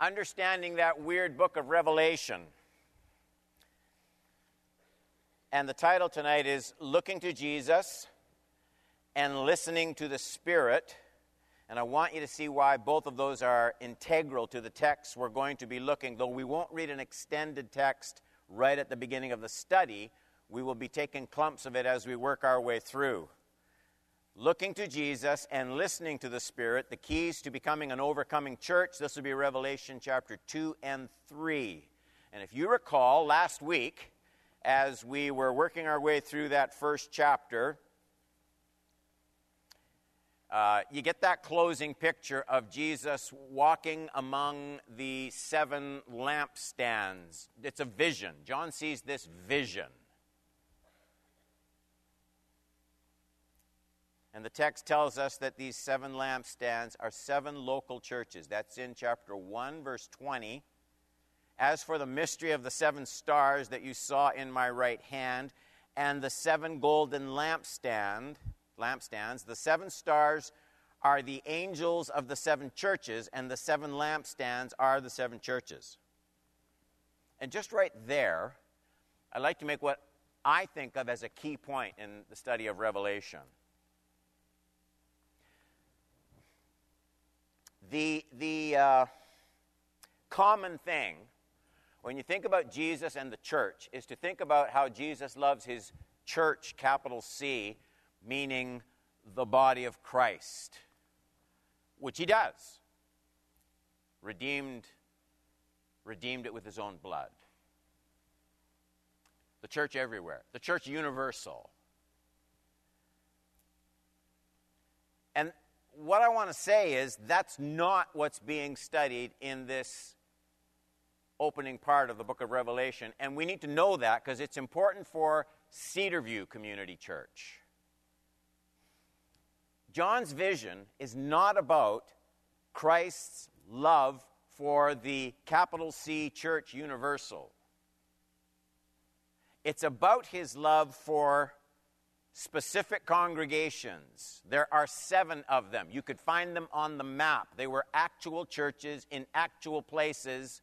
understanding that weird book of Revelation. And the title tonight is Looking to Jesus and Listening to the Spirit. And I want you to see why both of those are integral to the text we're going to be looking. Though we won't read an extended text right at the beginning of the study, we will be taking clumps of it as we work our way through looking to Jesus and listening to the Spirit, the keys to becoming an overcoming church. This will be Revelation chapter 2 and 3. And if you recall, last week, as we were working our way through that first chapter, uh, you get that closing picture of Jesus walking among the seven lampstands. It's a vision. John sees this vision. And the text tells us that these seven lampstands are seven local churches. That's in chapter 1, verse 20. As for the mystery of the seven stars that you saw in my right hand, and the seven golden lampstand, lampstands, the seven stars are the angels of the seven churches, and the seven lampstands are the seven churches. And just right there, I'd like to make what I think of as a key point in the study of Revelation. The, the uh, common thing when you think about Jesus and the church is to think about how Jesus loves his church, capital C, meaning the body of Christ, which he does. Redeemed, redeemed it with his own blood. The church everywhere, the church universal. And what I want to say is that's not what's being studied in this opening part of the book of Revelation. And we need to know that because it's important for Cedarview Community Church. John's vision is not about Christ's love for the capital C Church Universal. It's about his love for specific congregations. There are seven of them. You could find them on the map. They were actual churches in actual places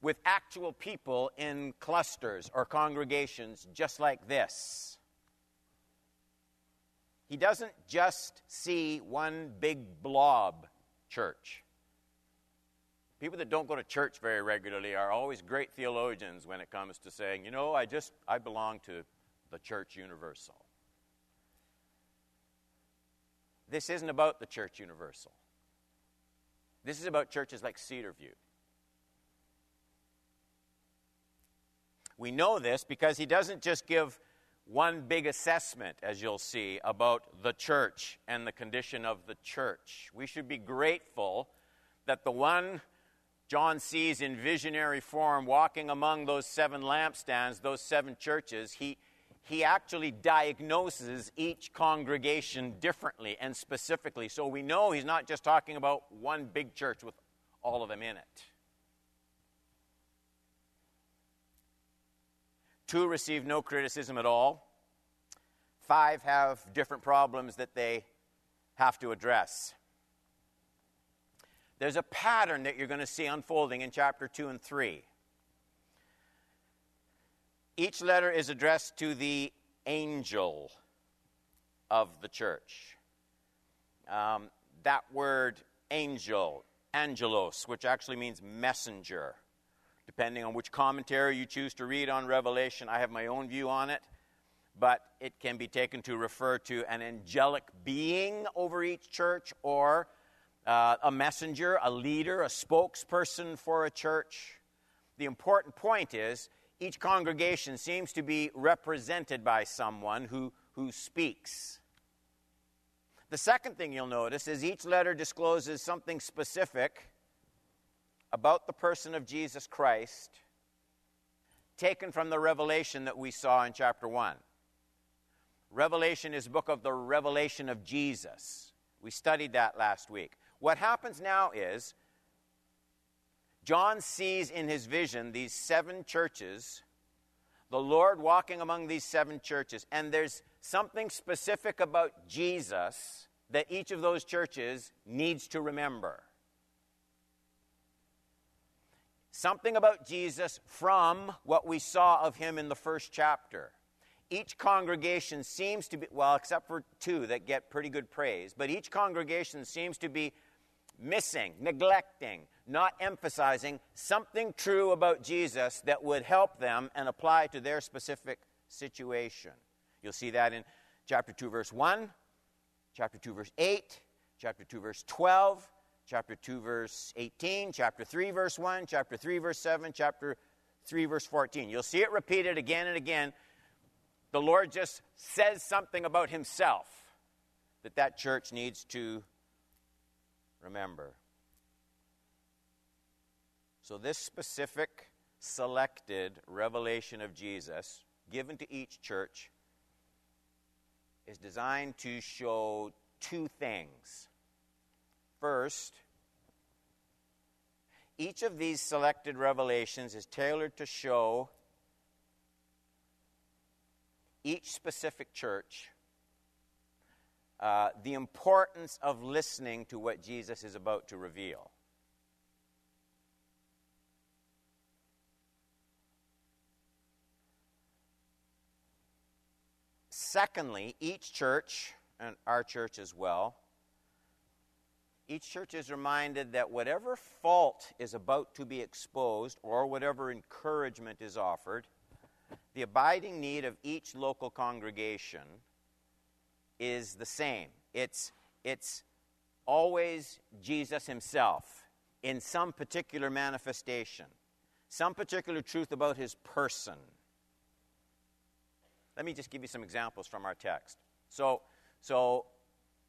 with actual people in clusters or congregations just like this. He doesn't just see one big blob church. People that don't go to church very regularly are always great theologians when it comes to saying, you know, I just I belong to the church universal. This isn't about the church universal. This is about churches like Cedarview. We know this because he doesn't just give one big assessment, as you'll see, about the church and the condition of the church. We should be grateful that the one John sees in visionary form walking among those seven lampstands, those seven churches, he, he actually diagnoses each congregation differently and specifically. So we know he's not just talking about one big church with all of them in it. Two receive no criticism at all. Five have different problems that they have to address. There's a pattern that you're going to see unfolding in chapter 2 and 3. Each letter is addressed to the angel of the church. Um, that word angel, angelos, which actually means messenger, depending on which commentary you choose to read on Revelation, I have my own view on it, but it can be taken to refer to an angelic being over each church or uh, a messenger, a leader, a spokesperson for a church. The important point is each congregation seems to be represented by someone who, who speaks. The second thing you'll notice is each letter discloses something specific about the person of Jesus Christ taken from the revelation that we saw in chapter 1. Revelation is book of the revelation of Jesus. We studied that last week. What happens now is John sees in his vision these seven churches, the Lord walking among these seven churches, and there's something specific about Jesus that each of those churches needs to remember. something about Jesus from what we saw of him in the first chapter. Each congregation seems to be, well, except for two that get pretty good praise, but each congregation seems to be missing, neglecting, not emphasizing something true about Jesus that would help them and apply to their specific situation. You'll see that in chapter 2, verse 1, chapter 2, verse 8, chapter 2, verse 12, chapter 2, verse 18, chapter 3, verse 1, chapter 3, verse 7, chapter 3, verse 14. You'll see it repeated again and again. The Lord just says something about himself that that church needs to remember. So, this specific selected revelation of Jesus given to each church is designed to show two things. First, each of these selected revelations is tailored to show each specific church uh, the importance of listening to what Jesus is about to reveal. Secondly, each church, and our church as well, each church is reminded that whatever fault is about to be exposed or whatever encouragement is offered, the abiding need of each local congregation is the same. It's, it's always Jesus himself in some particular manifestation, some particular truth about his person. Let me just give you some examples from our text. So, so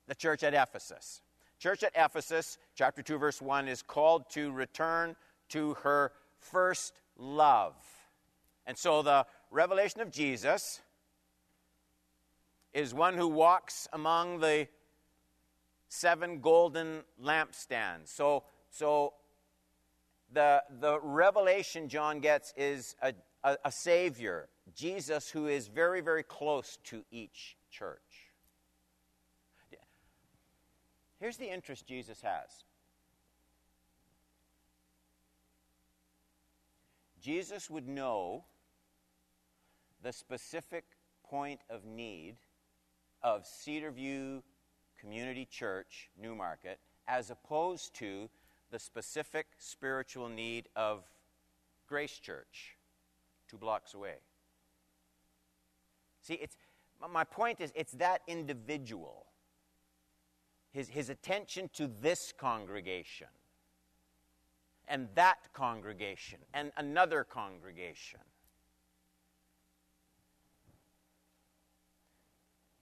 the church at Ephesus. Church at Ephesus, chapter 2, verse 1, is called to return to her first love. And so the revelation of Jesus is one who walks among the seven golden lampstands. So, so the, the revelation John gets is a, a, a Savior, Jesus, who is very, very close to each church. Here's the interest Jesus has Jesus would know the specific point of need of Cedarview Community Church, Newmarket, as opposed to the specific spiritual need of Grace Church, two blocks away. See, it's, my point is, it's that individual, his, his attention to this congregation, and that congregation, and another congregation.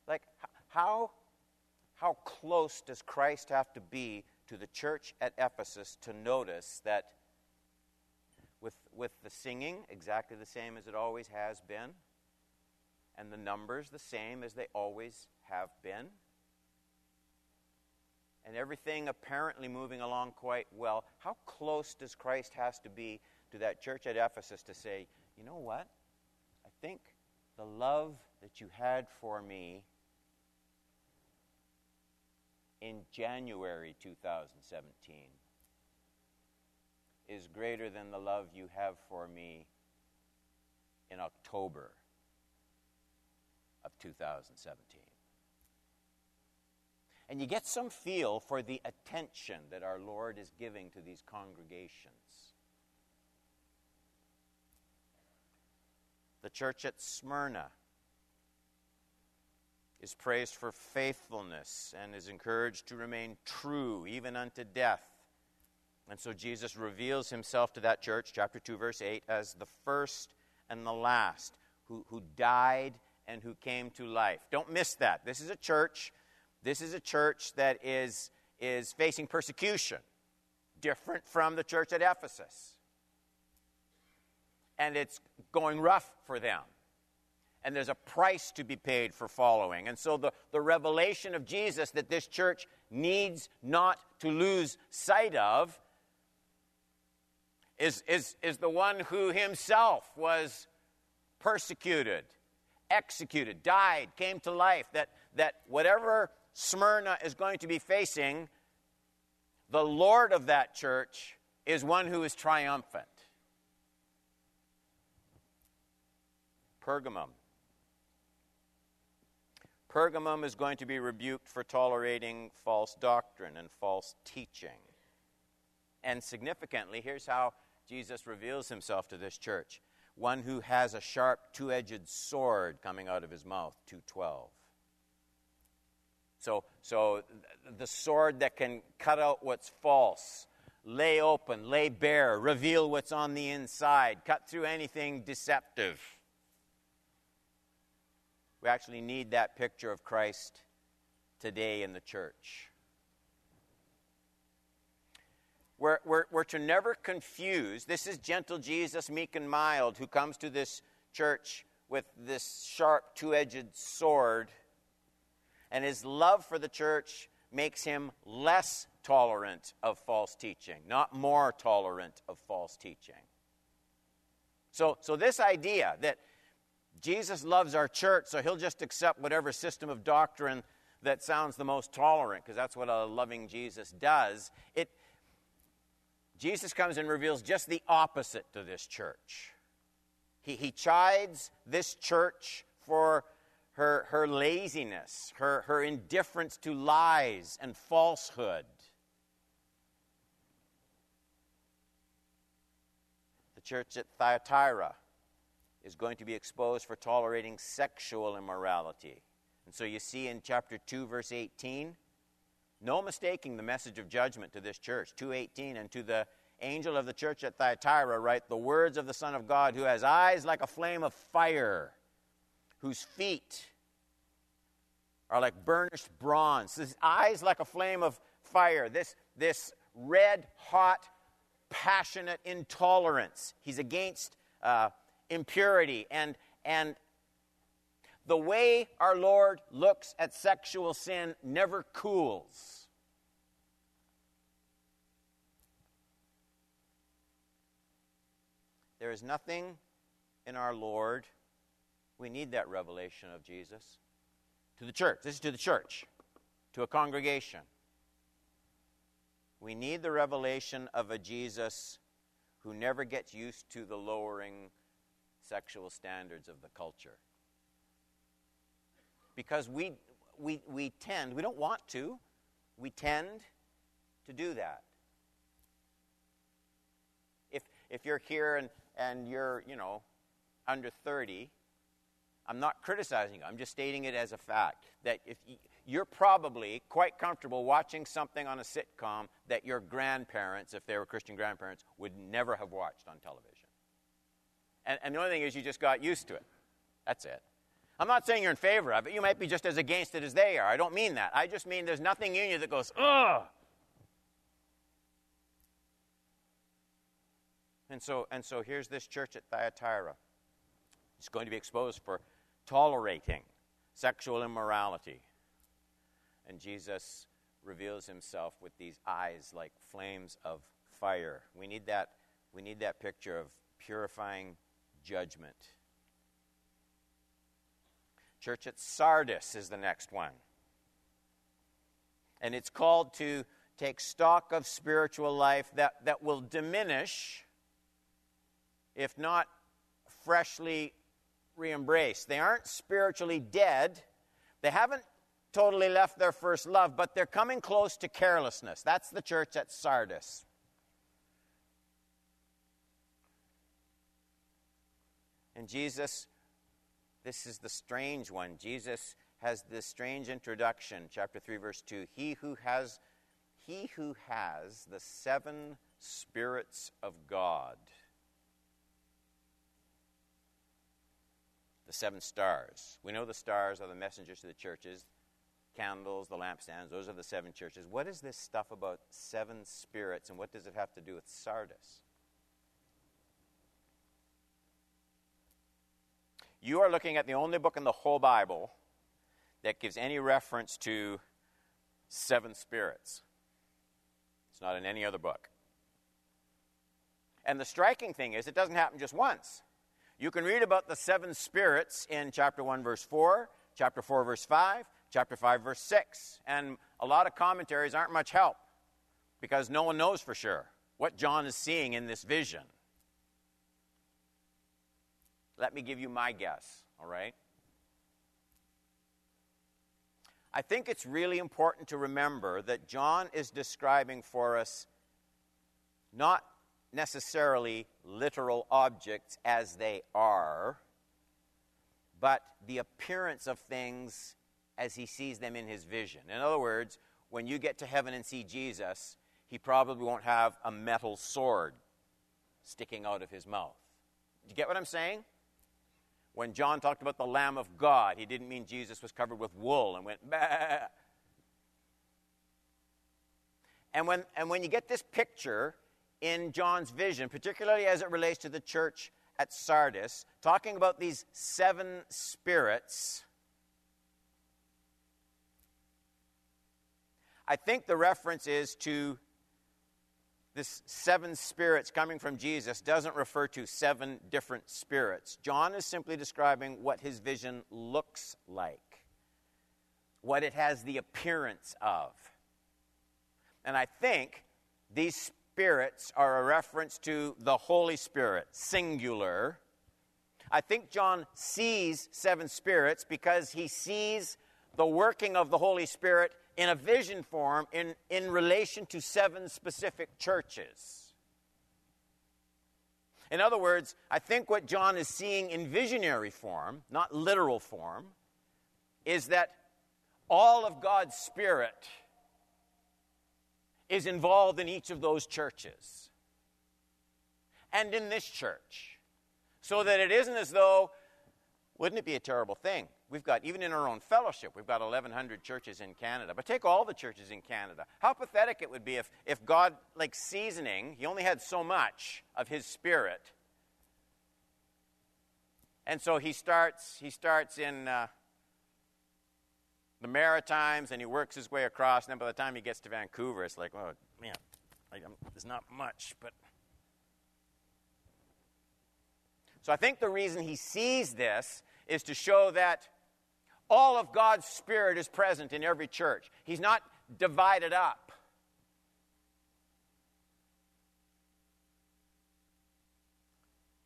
Like, how, how close does Christ have to be to the church at Ephesus to notice that with, with the singing exactly the same as it always has been, and the numbers the same as they always have been, and everything apparently moving along quite well, how close does Christ has to be to that church at Ephesus to say, you know what? I think the love that you had for me in January 2017 is greater than the love you have for me in October of 2017. And you get some feel for the attention that our Lord is giving to these congregations. The church at Smyrna is praised for faithfulness and is encouraged to remain true even unto death. And so Jesus reveals himself to that church, chapter 2, verse 8, as the first and the last, who, who died and who came to life. Don't miss that. This is a church. This is a church that is, is facing persecution, different from the church at Ephesus. And it's going rough for them and there's a price to be paid for following. And so the, the revelation of Jesus that this church needs not to lose sight of is, is, is the one who himself was persecuted, executed, died, came to life, that, that whatever Smyrna is going to be facing, the Lord of that church is one who is triumphant. Pergamum. Pergamum is going to be rebuked for tolerating false doctrine and false teaching. And significantly, here's how Jesus reveals himself to this church one who has a sharp two-edged sword coming out of his mouth 212 so so the sword that can cut out what's false lay open lay bare reveal what's on the inside cut through anything deceptive we actually need that picture of Christ today in the church. We're, we're, we're to never confuse. This is gentle Jesus, meek and mild, who comes to this church with this sharp two edged sword. And his love for the church makes him less tolerant of false teaching, not more tolerant of false teaching. So, so this idea that Jesus loves our church, so he'll just accept whatever system of doctrine that sounds the most tolerant, because that's what a loving Jesus does. It, Jesus comes and reveals just the opposite to this church. He, he chides this church for her, her laziness, her, her indifference to lies and falsehood. The church at Thyatira is going to be exposed for tolerating sexual immorality. And so you see in chapter 2 verse 18, no mistaking the message of judgment to this church. 2:18 and to the angel of the church at Thyatira write the words of the son of God who has eyes like a flame of fire, whose feet are like burnished bronze. His eyes like a flame of fire. This this red hot passionate intolerance. He's against uh, impurity and, and the way our Lord looks at sexual sin never cools. There is nothing in our Lord. We need that revelation of Jesus. To the church. This is to the church, to a congregation. We need the revelation of a Jesus who never gets used to the lowering sexual standards of the culture. Because we, we, we tend, we don't want to, we tend to do that. If, if you're here and, and you're, you know, under 30, I'm not criticizing you. I'm just stating it as a fact that if you, you're probably quite comfortable watching something on a sitcom that your grandparents, if they were Christian grandparents, would never have watched on television. And, and the only thing is, you just got used to it. That's it. I'm not saying you're in favor of it. You might be just as against it as they are. I don't mean that. I just mean there's nothing in you that goes, ugh. And so, and so here's this church at Thyatira. It's going to be exposed for tolerating sexual immorality. And Jesus reveals himself with these eyes like flames of fire. We need that, we need that picture of purifying judgment. Church at Sardis is the next one. And it's called to take stock of spiritual life that, that will diminish if not freshly re embraced. They aren't spiritually dead, they haven't totally left their first love, but they're coming close to carelessness. That's the church at Sardis. And Jesus, this is the strange one. Jesus has this strange introduction, chapter 3, verse 2. He who has, he who has the seven spirits of God, the seven stars. We know the stars are the messengers to the churches, candles, the lampstands, those are the seven churches. What is this stuff about seven spirits, and what does it have to do with Sardis? You are looking at the only book in the whole Bible that gives any reference to seven spirits. It's not in any other book. And the striking thing is, it doesn't happen just once. You can read about the seven spirits in chapter 1, verse 4, chapter 4, verse 5, chapter 5, verse 6. And a lot of commentaries aren't much help because no one knows for sure what John is seeing in this vision. Let me give you my guess, all right? I think it's really important to remember that John is describing for us not necessarily literal objects as they are, but the appearance of things as he sees them in his vision. In other words, when you get to heaven and see Jesus, he probably won't have a metal sword sticking out of his mouth. Do you get what I'm saying? When John talked about the Lamb of God, he didn't mean Jesus was covered with wool and went, bah. And when, and when you get this picture in John's vision, particularly as it relates to the church at Sardis, talking about these seven spirits, I think the reference is to this seven spirits coming from Jesus doesn't refer to seven different spirits. John is simply describing what his vision looks like, what it has the appearance of. And I think these spirits are a reference to the Holy Spirit, singular. I think John sees seven spirits because he sees the working of the Holy Spirit in a vision form in, in relation to seven specific churches. In other words, I think what John is seeing in visionary form, not literal form, is that all of God's Spirit is involved in each of those churches and in this church. So that it isn't as though, wouldn't it be a terrible thing We've got, even in our own fellowship, we've got 1,100 churches in Canada. But take all the churches in Canada. How pathetic it would be if, if God, like seasoning, He only had so much of His Spirit. And so He starts, he starts in uh, the Maritimes and He works His way across. And then by the time He gets to Vancouver, it's like, oh, man, I, there's not much. But. So I think the reason He sees this is to show that all of God's Spirit is present in every church. He's not divided up.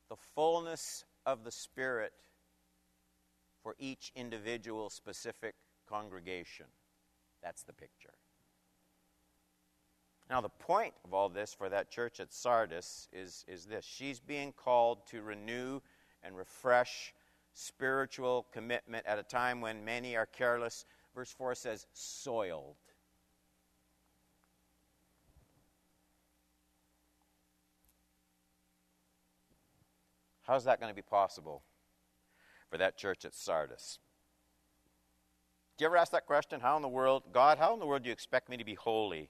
The fullness of the Spirit for each individual specific congregation. That's the picture. Now, the point of all this for that church at Sardis is, is this she's being called to renew and refresh spiritual commitment at a time when many are careless. Verse 4 says, soiled. How's that going to be possible for that church at Sardis? Do you ever ask that question? How in the world, God, how in the world do you expect me to be holy?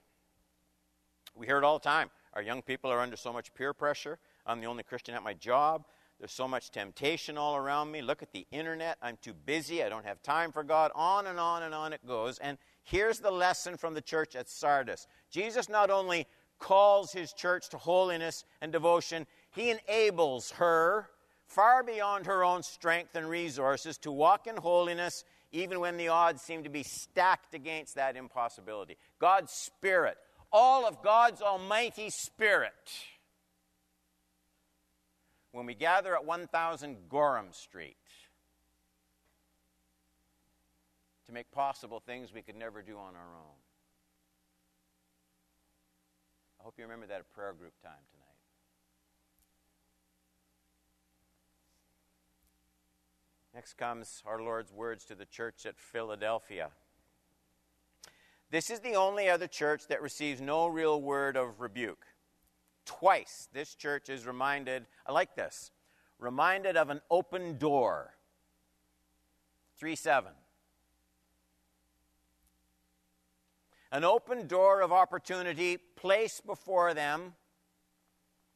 We hear it all the time. Our young people are under so much peer pressure. I'm the only Christian at my job. There's so much temptation all around me. Look at the internet. I'm too busy. I don't have time for God. On and on and on it goes. And here's the lesson from the church at Sardis Jesus not only calls his church to holiness and devotion, he enables her, far beyond her own strength and resources, to walk in holiness even when the odds seem to be stacked against that impossibility. God's Spirit, all of God's Almighty Spirit when we gather at 1000 Gorham Street to make possible things we could never do on our own. I hope you remember that at prayer group time tonight. Next comes our Lord's words to the church at Philadelphia. This is the only other church that receives no real word of rebuke. Twice, this church is reminded, I like this, reminded of an open door. 3 7. An open door of opportunity placed before them.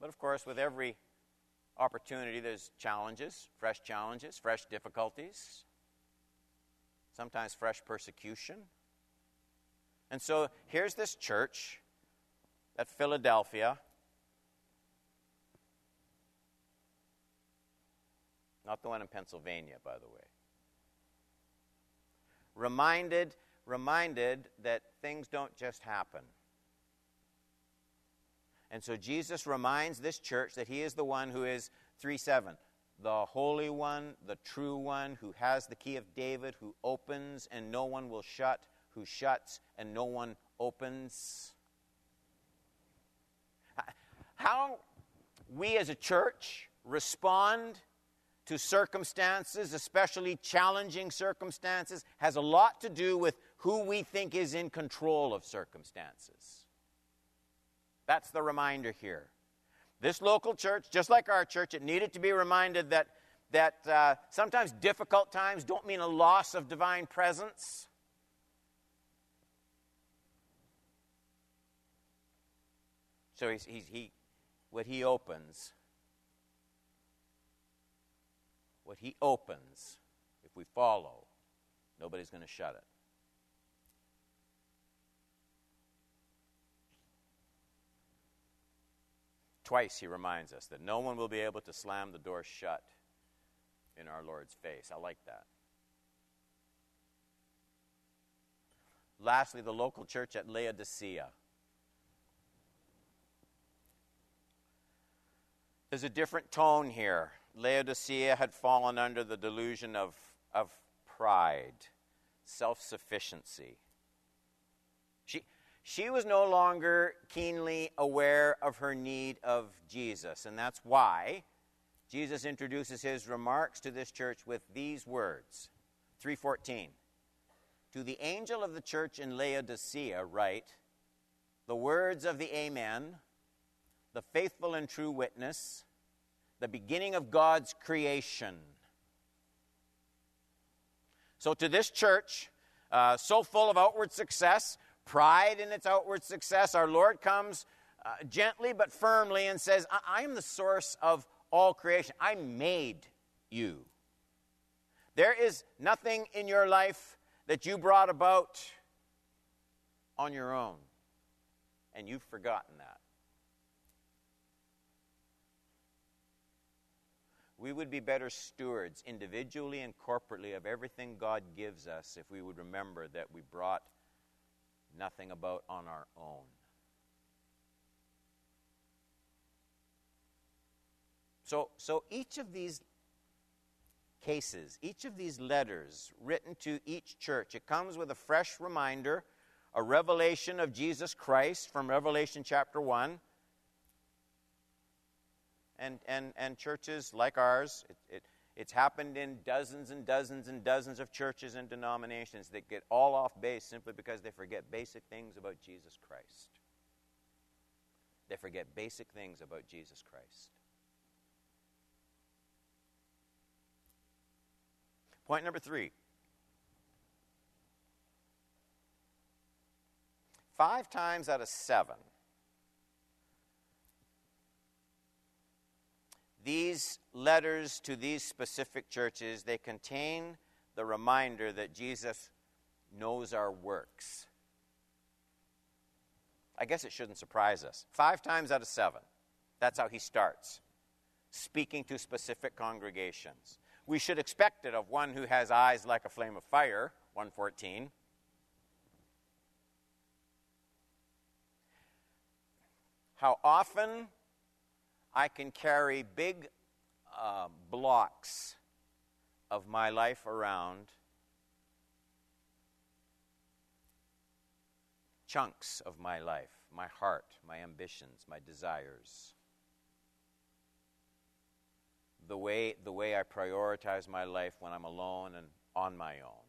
But of course, with every opportunity, there's challenges, fresh challenges, fresh difficulties, sometimes fresh persecution. And so here's this church at Philadelphia Not the one in Pennsylvania, by the way. Reminded, reminded that things don't just happen. And so Jesus reminds this church that he is the one who is 3 7, the Holy One, the true One, who has the key of David, who opens and no one will shut, who shuts and no one opens. How we as a church respond to circumstances, especially challenging circumstances, has a lot to do with who we think is in control of circumstances. That's the reminder here. This local church, just like our church, it needed to be reminded that, that uh, sometimes difficult times don't mean a loss of divine presence. So he's, he's, he, what he opens, what he opens, if we follow, nobody's going to shut it. Twice he reminds us that no one will be able to slam the door shut in our Lord's face. I like that. Lastly, the local church at Laodicea. There's a different tone here. Laodicea had fallen under the delusion of, of pride, self sufficiency. She, she was no longer keenly aware of her need of Jesus, and that's why Jesus introduces his remarks to this church with these words 314 To the angel of the church in Laodicea, write, The words of the Amen, the faithful and true witness, the beginning of God's creation. So, to this church, uh, so full of outward success, pride in its outward success, our Lord comes uh, gently but firmly and says, I-, I am the source of all creation. I made you. There is nothing in your life that you brought about on your own, and you've forgotten that. We would be better stewards, individually and corporately, of everything God gives us if we would remember that we brought nothing about on our own. So, so each of these cases, each of these letters written to each church, it comes with a fresh reminder, a revelation of Jesus Christ from Revelation chapter 1. And, and, and churches like ours, it, it, it's happened in dozens and dozens and dozens of churches and denominations that get all off base simply because they forget basic things about Jesus Christ. They forget basic things about Jesus Christ. Point number three. Five times out of seven, these letters to these specific churches, they contain the reminder that Jesus knows our works. I guess it shouldn't surprise us. Five times out of seven, that's how he starts, speaking to specific congregations. We should expect it of one who has eyes like a flame of fire, 114. How often I can carry big uh, blocks of my life around, chunks of my life, my heart, my ambitions, my desires. The way, the way I prioritize my life when I'm alone and on my own.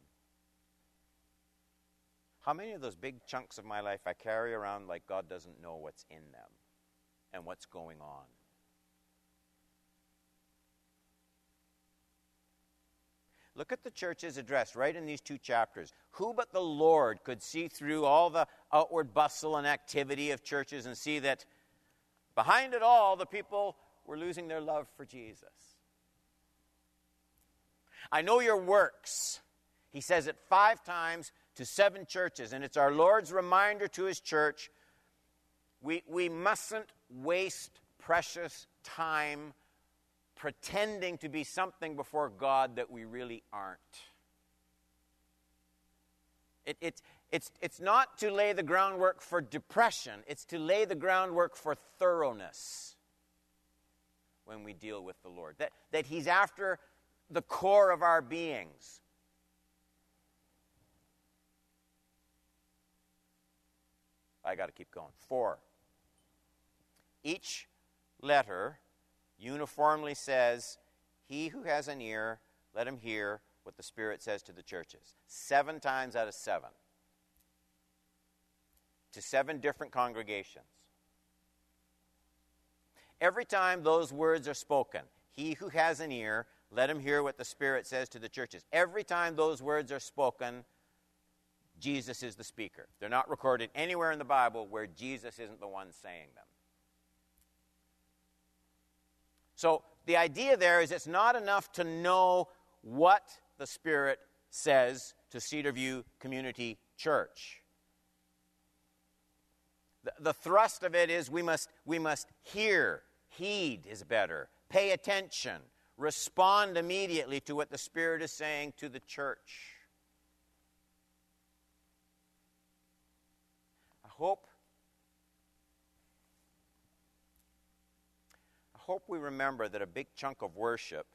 How many of those big chunks of my life I carry around like God doesn't know what's in them and what's going on? Look at the church's address right in these two chapters. Who but the Lord could see through all the outward bustle and activity of churches and see that behind it all, the people were losing their love for Jesus? I know your works. He says it five times to seven churches, and it's our Lord's reminder to his church we, we mustn't waste precious time pretending to be something before God that we really aren't. It, it, it's, it's not to lay the groundwork for depression, it's to lay the groundwork for thoroughness. when we deal with the Lord. That, that He's after the core of our beings. I got to keep going. Four. Each letter uniformly says, He who has an ear, let him hear what the Spirit says to the churches. Seven times out of seven. To seven different congregations. Every time those words are spoken, he who has an ear, let him hear what the Spirit says to the churches. Every time those words are spoken, Jesus is the speaker. They're not recorded anywhere in the Bible where Jesus isn't the one saying them. So the idea there is it's not enough to know what the Spirit says to Cedarview Community Church. The, the thrust of it is we must, we must hear, heed is better, pay attention, respond immediately to what the Spirit is saying to the church. I hope I hope we remember that a big chunk of worship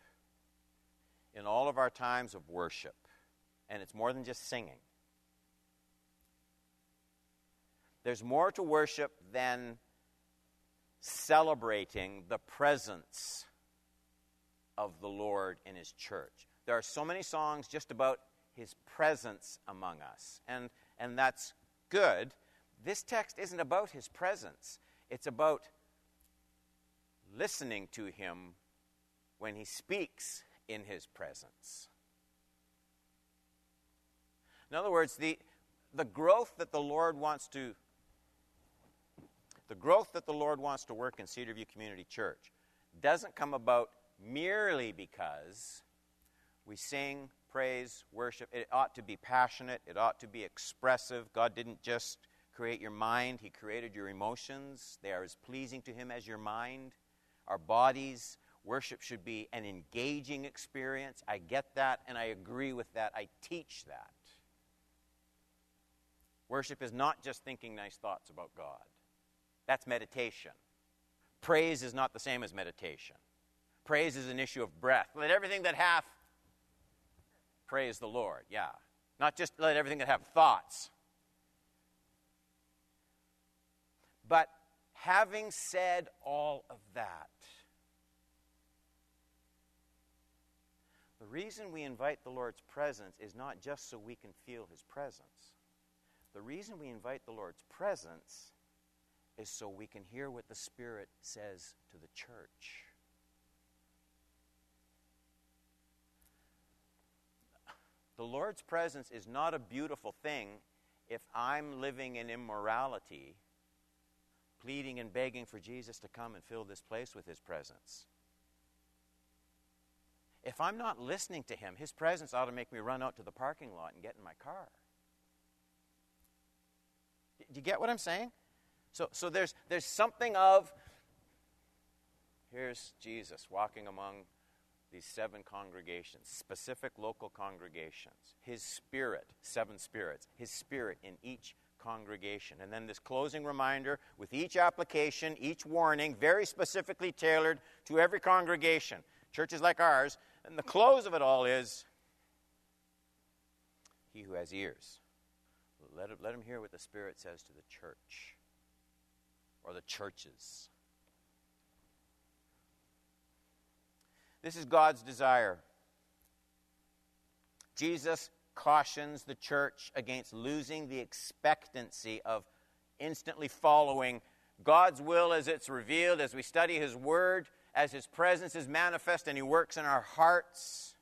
in all of our times of worship, and it's more than just singing. There's more to worship than celebrating the presence of the Lord in His church. There are so many songs just about His presence among us, and, and that's good. This text isn't about His presence, it's about listening to Him when He speaks in His presence. In other words, the, the growth that the Lord wants to the growth that the Lord wants to work in Cedarview Community Church doesn't come about merely because we sing, praise, worship. It ought to be passionate, it ought to be expressive. God didn't just create your mind, He created your emotions. They are as pleasing to Him as your mind. Our bodies, worship should be an engaging experience. I get that and I agree with that. I teach that. Worship is not just thinking nice thoughts about God. That's meditation. Praise is not the same as meditation. Praise is an issue of breath. Let everything that hath praise the Lord. Yeah. Not just let everything that have thoughts. But having said all of that, the reason we invite the Lord's presence is not just so we can feel his presence. The reason we invite the Lord's presence is so we can hear what the Spirit says to the church. The Lord's presence is not a beautiful thing if I'm living in immorality, pleading and begging for Jesus to come and fill this place with His presence. If I'm not listening to Him, His presence ought to make me run out to the parking lot and get in my car. Do you get what I'm saying? So, so there's, there's something of here's Jesus walking among these seven congregations, specific local congregations. His spirit, seven spirits, his spirit in each congregation. And then this closing reminder with each application, each warning, very specifically tailored to every congregation. Churches like ours, and the close of it all is He who has ears, let, it, let him hear what the Spirit says to the church or the churches. This is God's desire. Jesus cautions the church against losing the expectancy of instantly following God's will as it's revealed, as we study His Word, as His presence is manifest and He works in our hearts.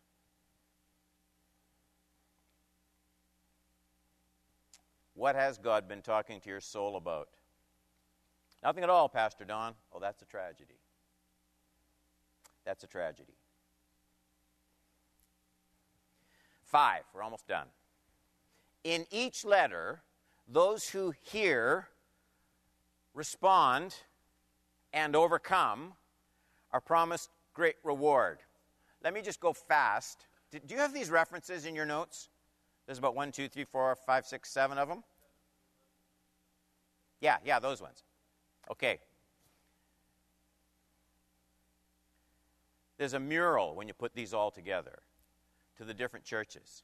What has God been talking to your soul about? Nothing at all, Pastor Don. Oh, that's a tragedy. That's a tragedy. Five, we're almost done. In each letter, those who hear, respond, and overcome are promised great reward. Let me just go fast. Do you have these references in your notes? There's about one, two, three, four, five, six, seven of them. Yeah, yeah, those ones. Okay. There's a mural when you put these all together to the different churches.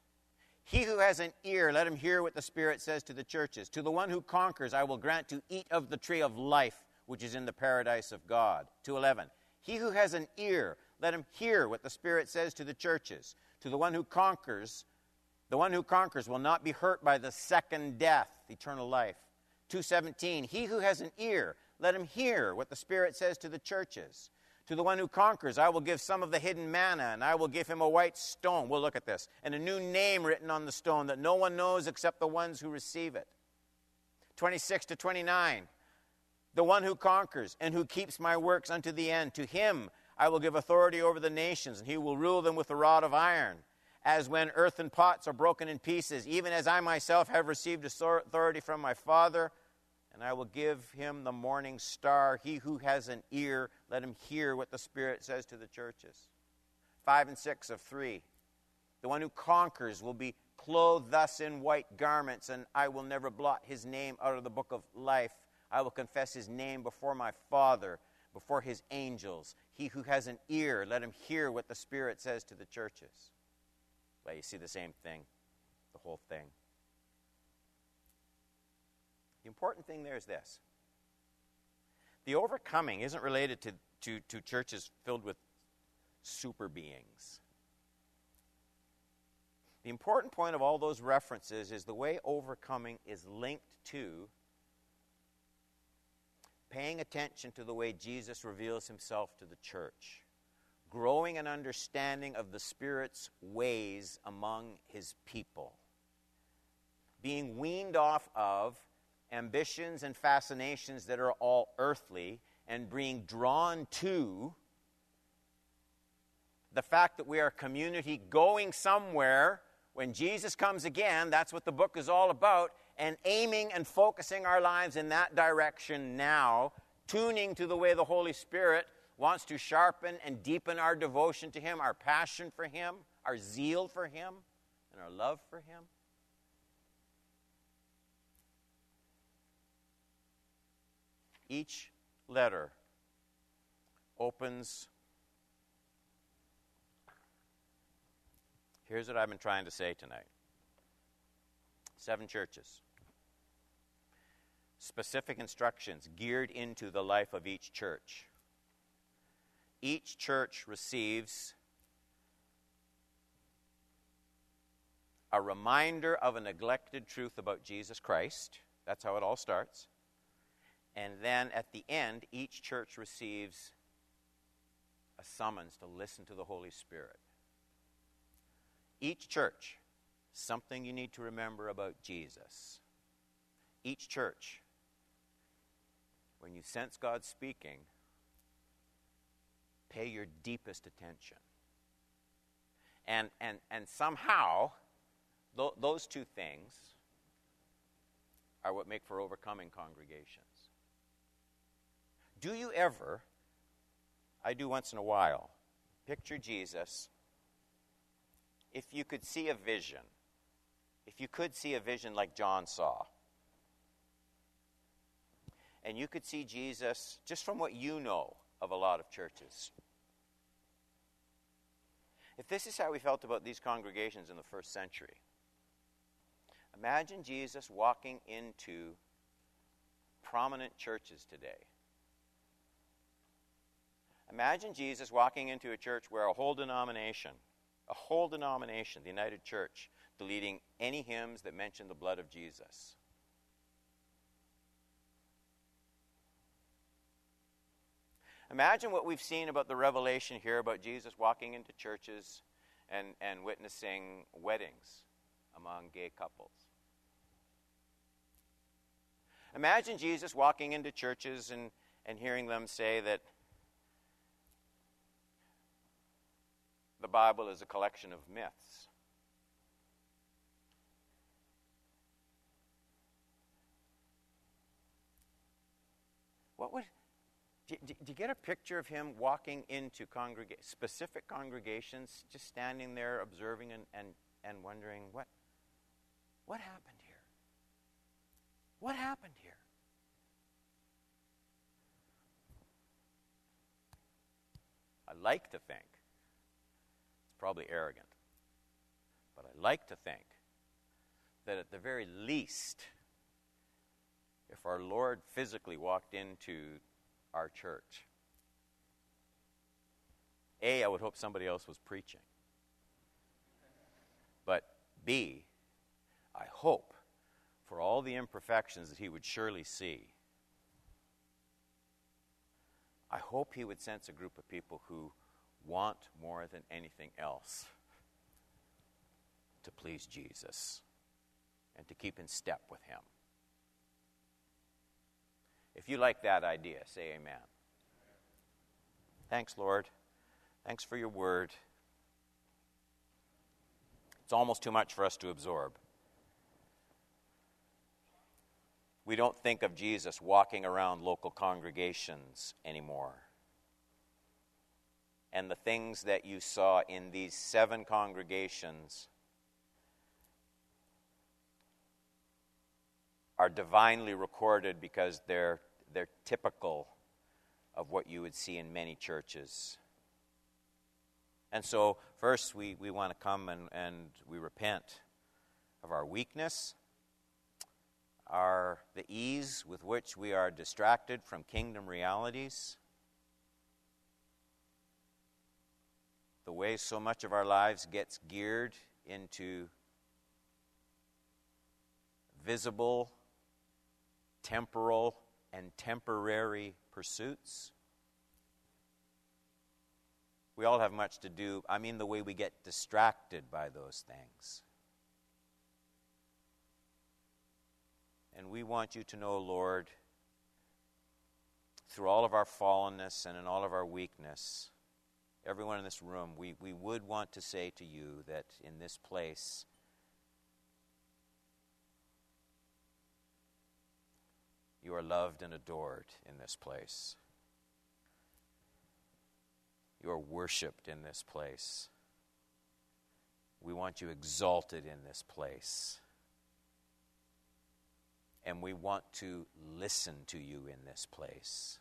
He who has an ear, let him hear what the Spirit says to the churches. To the one who conquers, I will grant to eat of the tree of life, which is in the paradise of God. 211. He who has an ear, let him hear what the Spirit says to the churches. To the one who conquers, the one who conquers will not be hurt by the second death, eternal life. 217. He who has an ear, let him hear what the Spirit says to the churches. To the one who conquers, I will give some of the hidden manna, and I will give him a white stone. We'll look at this. And a new name written on the stone that no one knows except the ones who receive it. 26 to 29. The one who conquers and who keeps my works unto the end, to him I will give authority over the nations, and he will rule them with a rod of iron. As when earthen pots are broken in pieces, even as I myself have received authority from my Father and I will give him the morning star. He who has an ear, let him hear what the Spirit says to the churches. 5 and 6 of 3. The one who conquers will be clothed thus in white garments, and I will never blot his name out of the book of life. I will confess his name before my Father, before his angels. He who has an ear, let him hear what the Spirit says to the churches. Well, you see the same thing, the whole thing. The important thing there is this the overcoming isn't related to, to, to churches filled with super beings. The important point of all those references is the way overcoming is linked to paying attention to the way Jesus reveals himself to the church, growing an understanding of the Spirit's ways among his people, being weaned off of ambitions and fascinations that are all earthly and being drawn to the fact that we are a community going somewhere when Jesus comes again. That's what the book is all about. And aiming and focusing our lives in that direction now, tuning to the way the Holy Spirit wants to sharpen and deepen our devotion to Him, our passion for Him, our zeal for Him, and our love for Him. Each letter opens. Here's what I've been trying to say tonight seven churches. Specific instructions geared into the life of each church. Each church receives a reminder of a neglected truth about Jesus Christ. That's how it all starts. And then at the end, each church receives a summons to listen to the Holy Spirit. Each church, something you need to remember about Jesus. Each church, when you sense God speaking, pay your deepest attention. And, and, and somehow, th- those two things are what make for overcoming congregations. Do you ever, I do once in a while, picture Jesus if you could see a vision, if you could see a vision like John saw, and you could see Jesus just from what you know of a lot of churches. If this is how we felt about these congregations in the first century, imagine Jesus walking into prominent churches today Imagine Jesus walking into a church where a whole denomination, a whole denomination, the United Church, deleting any hymns that mention the blood of Jesus. Imagine what we've seen about the revelation here about Jesus walking into churches and, and witnessing weddings among gay couples. Imagine Jesus walking into churches and, and hearing them say that the Bible is a collection of myths. What would do, do, you get a picture of him walking into congrega- specific congregations, just standing there observing and, and, and wondering what, what happened here? What happened here? I like to think it's probably arrogant. But I like to think that at the very least, if our Lord physically walked into our church, A, I would hope somebody else was preaching. But B, I hope for all the imperfections that he would surely see, I hope he would sense a group of people who want more than anything else to please Jesus and to keep in step with him. If you like that idea, say amen. Thanks, Lord. Thanks for your word. It's almost too much for us to absorb. We don't think of Jesus walking around local congregations anymore. And the things that you saw in these seven congregations are divinely recorded because they're, they're typical of what you would see in many churches. And so, first, we, we want to come and, and we repent of our weakness our, the ease with which we are distracted from kingdom realities, the way so much of our lives gets geared into visible, temporal, and temporary pursuits. We all have much to do. I mean, the way we get distracted by those things. And we want you to know, Lord, through all of our fallenness and in all of our weakness, everyone in this room, we, we would want to say to you that in this place, you are loved and adored in this place. You are worshiped in this place. We want you exalted in this place and we want to listen to you in this place.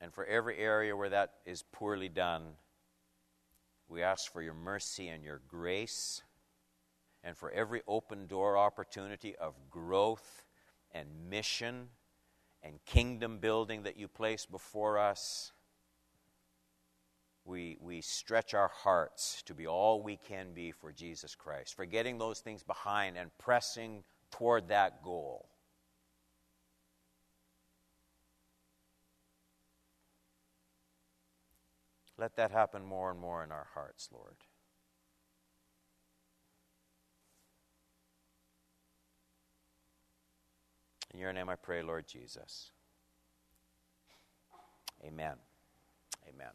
And for every area where that is poorly done, we ask for your mercy and your grace. And for every open door opportunity of growth and mission and kingdom building that you place before us, we, we stretch our hearts to be all we can be for Jesus Christ, forgetting those things behind and pressing toward that goal. Let that happen more and more in our hearts, Lord. In your name I pray, Lord Jesus. Amen. Amen.